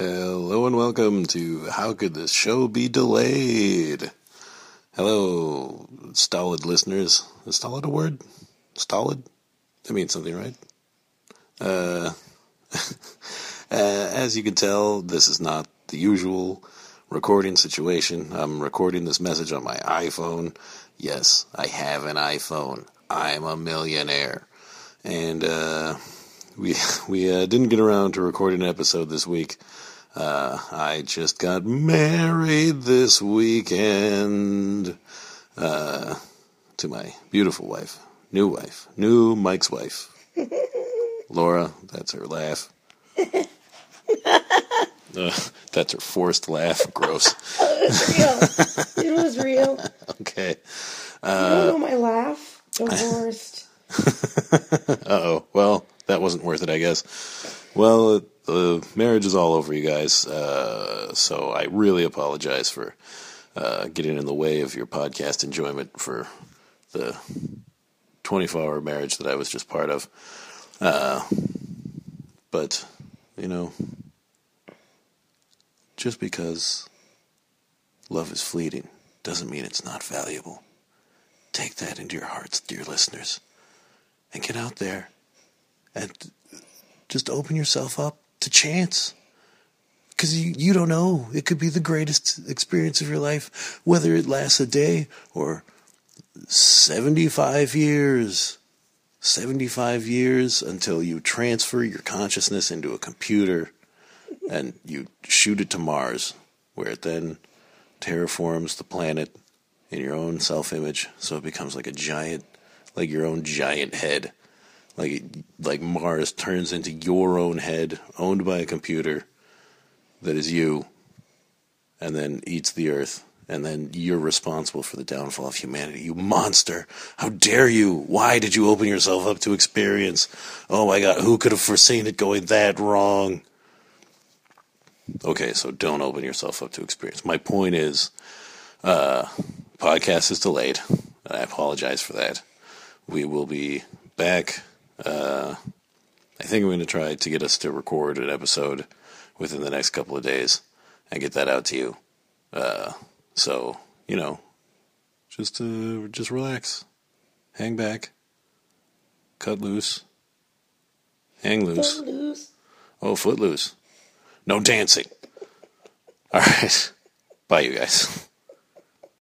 Hello and welcome to How Could This Show Be Delayed? Hello, stolid listeners. Is stolid a word? Stolid? That means something, right? Uh, uh, as you can tell, this is not the usual recording situation. I'm recording this message on my iPhone. Yes, I have an iPhone. I'm a millionaire. And, uh, we we uh, didn't get around to recording an episode this week. Uh, I just got married this weekend uh, to my beautiful wife, new wife, new Mike's wife, Laura. That's her laugh. Uh, that's her forced laugh. Gross. it was real. It was real. Okay. you don't know my laugh? The worst. oh wasn't worth it, I guess. Well, the marriage is all over, you guys. Uh, so I really apologize for uh, getting in the way of your podcast enjoyment for the 24 hour marriage that I was just part of. Uh, but, you know, just because love is fleeting doesn't mean it's not valuable. Take that into your hearts, dear listeners, and get out there and just open yourself up to chance. Because you, you don't know. It could be the greatest experience of your life, whether it lasts a day or 75 years. 75 years until you transfer your consciousness into a computer and you shoot it to Mars, where it then terraforms the planet in your own self image so it becomes like a giant, like your own giant head. Like, like Mars turns into your own head, owned by a computer that is you, and then eats the Earth and then you're responsible for the downfall of humanity. You monster! How dare you? Why did you open yourself up to experience? Oh my god, who could have foreseen it going that wrong? Okay, so don't open yourself up to experience. My point is, uh, podcast is delayed, I apologize for that. We will be back. Uh, I think I'm going to try to get us to record an episode within the next couple of days and get that out to you. Uh, so, you know, just uh, just relax, hang back, cut loose, hang loose. Footloose. Oh, foot loose. No dancing. All right. Bye, you guys.